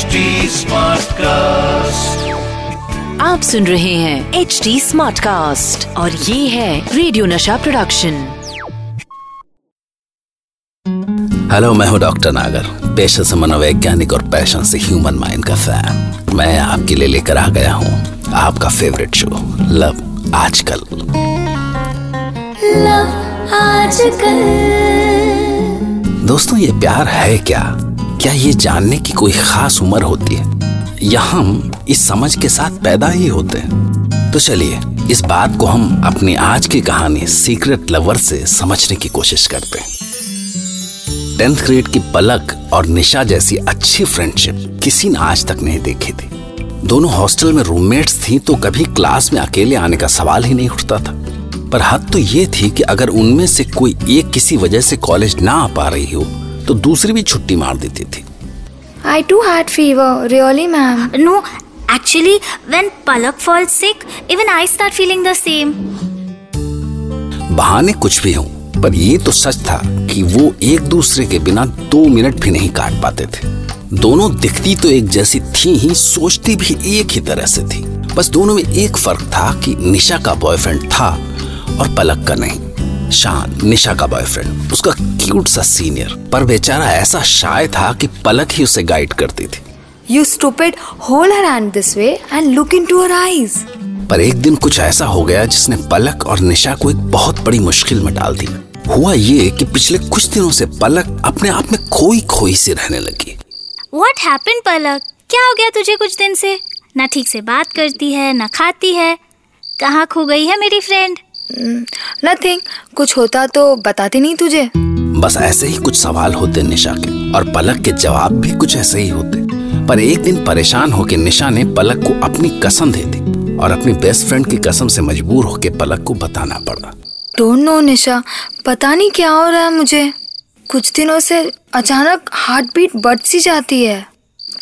HD Smartcast. आप सुन रहे हैं एच डी स्मार्ट कास्ट और ये है रेडियो नशा प्रोडक्शन हेलो मैं हूँ डॉक्टर नागर पेशे से मनोवैज्ञानिक और पैशन से ह्यूमन माइंड का फ़ैन मैं आपके लिए लेकर आ गया हूँ आपका favourite show love Aajkal. Love Aajkal. दोस्तों ये प्यार है क्या? क्या ये जानने की कोई खास उम्र होती है? या हम इस समझ के साथ पैदा ही होते हैं? तो चलिए, इस बात को हम अपनी आज की कहानी सीक्रेट लवर से समझने की कोशिश करते हैं। टेंथ ग्रेड की पलक और निशा जैसी अच्छी फ्रेंडशिप किसी ने आज तक नहीं देखी थी। दोनों हॉस्टल में रूममेट्स थी तो कभी क्लास में अकेले आने का सवाल ही नहीं उठता था। पर हद तो ये थी कि अगर उनमें से कोई एक किसी वजह से कॉलेज ना आ पा रही हो तो दूसरी भी छुट्टी मार देती थी I too had fever, really, ma'am. No, actually, when Palak falls sick, even I start feeling the same. बहाने कुछ भी हों पर ये तो सच था कि वो एक दूसरे के बिना दो मिनट भी नहीं काट पाते थे दोनों दिखती तो एक जैसी थी ही सोचती भी एक ही तरह से थी बस दोनों में एक फ़र्क था कि निशा का बॉयफ्रेंड था और पलक का नहीं शान निशा का बॉयफ्रेंड उसका क्यूट सा सीनियर पर बेचारा ऐसा शाय था कि पलक ही उसे गाइड करती थी। You stupid, hold her hand this way and look into her eyes. पर एक दिन कुछ ऐसा हो गया जिसने पलक और निशा को एक बहुत बड़ी मुश्किल में डाल दी हुआ ये कि पिछले कुछ दिनों से पलक अपने आप में खोई खोई सी रहने लगी। What happened, Palak? क्या हो गया तुझे कुछ दिन से? ना ठीक से बात करती है ना खाती है। कहाँ खो गई है मेरी फ्रेंड Nothing. कुछ होता तो बताती नहीं तुझे। बस ऐसे ही कुछ सवाल होते निशा के और पलक के जवाब भी कुछ ऐसे ही होते। पर एक दिन परेशान होकर निशा ने पलक को अपनी कसम दे दी और अपनी बेस्ट फ्रेंड की कसम से मजबूर होकर पलक को बताना पड़ा। Don't know Nisha. पता नहीं क्या हो रहा है मुझे। कुछ दिनों से अचानक हार्ट बीट बढ़ सी जाती है।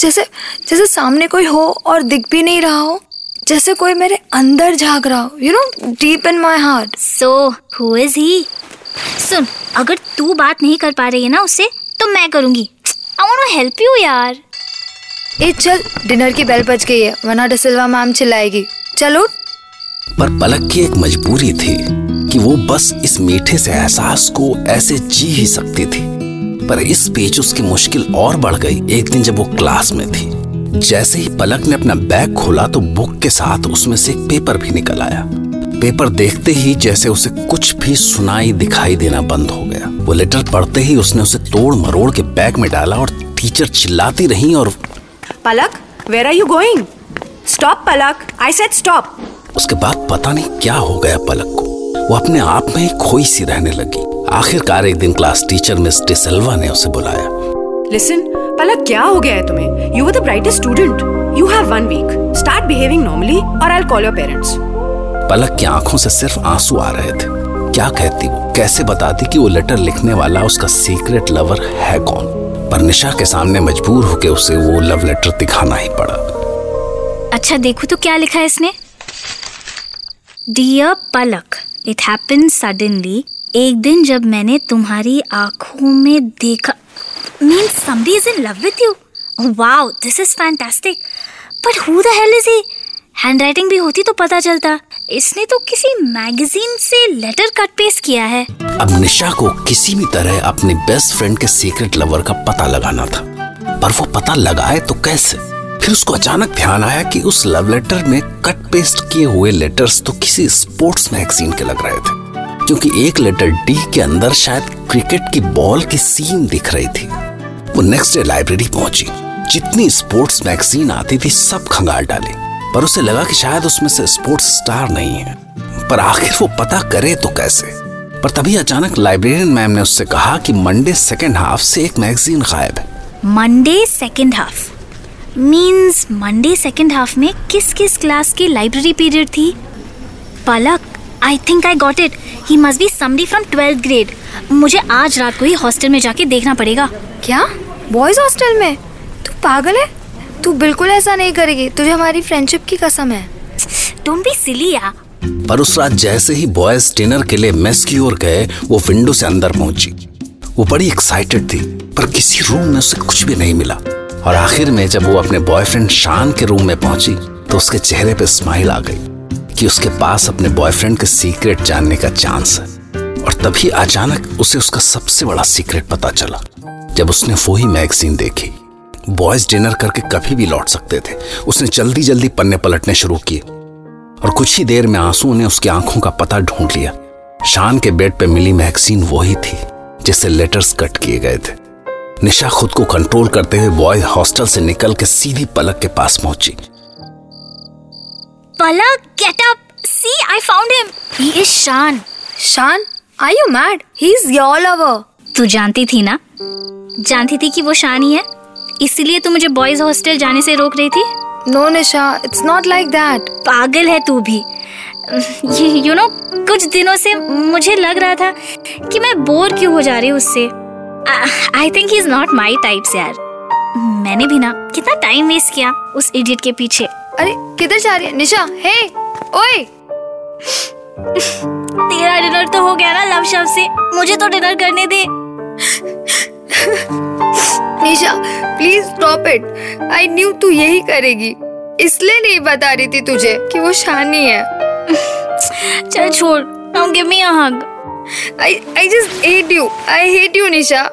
जैसे जैसे सामने कोई हो और दिख भी नहीं रहा हो। जैसे कोई मेरे अंदर झाँक रहा हो you know deep in my heart so who is he सुन अगर तू बात नहीं कर पा रही है ना उससे तो मैं करूँगी। I want to help you यार। ए चल डिनर की बेल बज गई है वरना डिसिल्वा मैम चिल्लाएगी। चल उठ। पर पलक की एक मजबूरी थी कि वो बस इस मीठे से एहसास को ऐसे जी ही सकती थी। पर इस बीच उसकी मुश्किल और बढ़ गई एक दिन जब वो क्लास में थी। जैसे ही पलक ने अपना बैग खोला तो बुक के साथ उसमें से एक पेपर भी निकल आया। पेपर देखते ही जैसे उसे कुछ भी सुनाई दिखाई देना बंद हो गया। वो लेटर पढ़ते ही उसने उसे तोड़ मरोड़ के बैग में डाला और टीचर चिल्लाती रही और Palak where are you going stop Palak. I said stop. उसके बाद पता नहीं क्या हो गया पलक को। वो अपने आप में ही खोई सी रहने लगी। आखिरकार एक दिन क्लास टीचर मिस डिसल्वा ने उसे बुलाया। Listen, Palak, क्या हो गया है तुम्हें? You were the brightest student. You have one week. Start behaving normally or I'll call your parents. पलक की आँखों से सिर्फ़ आँसू आ रहे थे क्या कहती वो कैसे बताती कि वो लेटर लिखने वाला उसका सीक्रेट लवर है कौन पर निशा के सामने मजबूर होकर उसे वो लव लेटर दिखाना ही पड़ा अच्छा देखो तो क्या लिखा है इसने dear Palak it happen suddenly एक दिन जब मैंने तुम्हारी आँखों में देखा mean somebody is in love with you wow this is fantastic but who the hell is he handwriting भी होती तो पता चलता। इसने तो किसी मैगजीन से लेटर कट पेस्ट किया है। अब निशा को किसी भी तरह अपने बेस्ट फ्रेंड के सीक्रेट लवर का पता लगाना था। पर वो पता लगाए तो कैसे? फिर उसको अचानक ध्यान आया कि उस लव लेटर में कट पेस्ट किए हुए लेटर्स तो किसी स्पोर्ट्स मैगजीन के लग रहे थे। क्योंकि एक लेटर डी के अंदर शायद क्रिकेट की बॉल की सीन दिख रही थी। वो नेक्स्ट डे लाइब्रेरी पहुँची। जितनी स्पोर्ट्स मैगजीन आती थी, सब खंगाल डाली। पर उसे लगा कि शायद उसमें से स्पोर्ट्स स्टार नहीं है। पर आखिर वो पता करे तो कैसे? पर तभी अचानक लाइब्रेरियन मैम ने उससे कहा कि मंडे सेकेंड हाफ़ से एक मैगजीन गायब है। Monday second half means Monday second half में किस किस क्लास की लाइब्रेरी पीरियड थी? Palak I think I got it he must be somebody from twelfth grade मुझे आज रात को ही हॉस्टल में जाके देखना पड़ेगा। क्या? बॉयज़ हॉस्टल में? तू पागल है? तू बिल्कुल ऐसा नहीं करेगी। तुझे हमारी फ्रेंडशिप की कसम है। डोंट बी सिली या पर उस रात जैसे ही बॉयज़ डिनर के लिए मेस की ओर गए वो विंडो से अंदर पहुँची। वो बड़ी एक्साइटेड थी पर किसी रूम में उसे कुछ भी नहीं मिला। और आखिर में जब वो अपने बॉयफ्रेंड शान के रूम में पहुँची तो उसके चेहरे पे स्माइल आ गई। कि उसके पास अपने बॉयफ्रेंड के सीक्रेट जानने का चांस है। और तभी अचानक उसे उसका सबसे बड़ा सीक्रेट पता चला, जब उसने वो ही मैगजीन देखी। बॉयज़ डिनर करके कभी भी लौट सकते थे। उसने जल्दी जल्दी पन्ने पलटने शुरू किए। और कुछ ही देर में आँसू ने उसकी आँखों का पता ढूंढ लिया। शान के बेड पे मिली मैगजीन वही थी जिससे लेटर्स कट किए गए थे। निशा खुद को कंट्रोल करते हुए बॉयज़ हॉस्टल से निकल के सीधी पलक के पास पहुँची। Get up see I found him he is Shaan Shaan are you mad he is your lover तू जानती थी ना? जानती थी कि वो शान ही है? इसीलिए तू मुझे बॉयज़ हॉस्टल जाने से रोक रही थी? No Nisha it's not like that पागल है तू भी। यू नो कुछ दिनों से मुझे लग रहा था कि मैं बोर क्यों हो जा रही हूँ उससे। I think he is not my type यार। मैंने भी ना कितना टाइम वेस्ट किया उस इडियट के पीछे। अरे किधर जा रही है? निशा हे ओए। तेरा डिनर तो हो गया ना लव शव से। मुझे तो डिनर करने दे। Nisha please stop it I knew तू यही करेगी। इसलिए नहीं बता रही थी तुझे कि वो शानी है। चल छोड़ now give me a hug I I just hate you I hate you Nisha.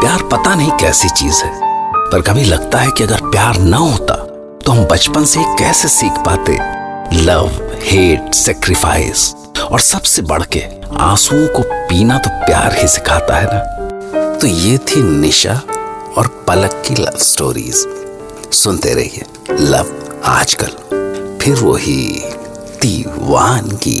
प्यार पता नहीं कैसी चीज़ है पर कभी लगता है कि अगर प्यार न होता तो हम बचपन से कैसे सीख पाते? लव हेट सेक्रीफाइस और सबसे बढ़ के, आंसुओं को पीना तो प्यार ही सिखाता है ना? तो ये थी निशा और पलक की लव स्टोरीज सुनते रहिए लव आजकल। फिर वही दीवानगी।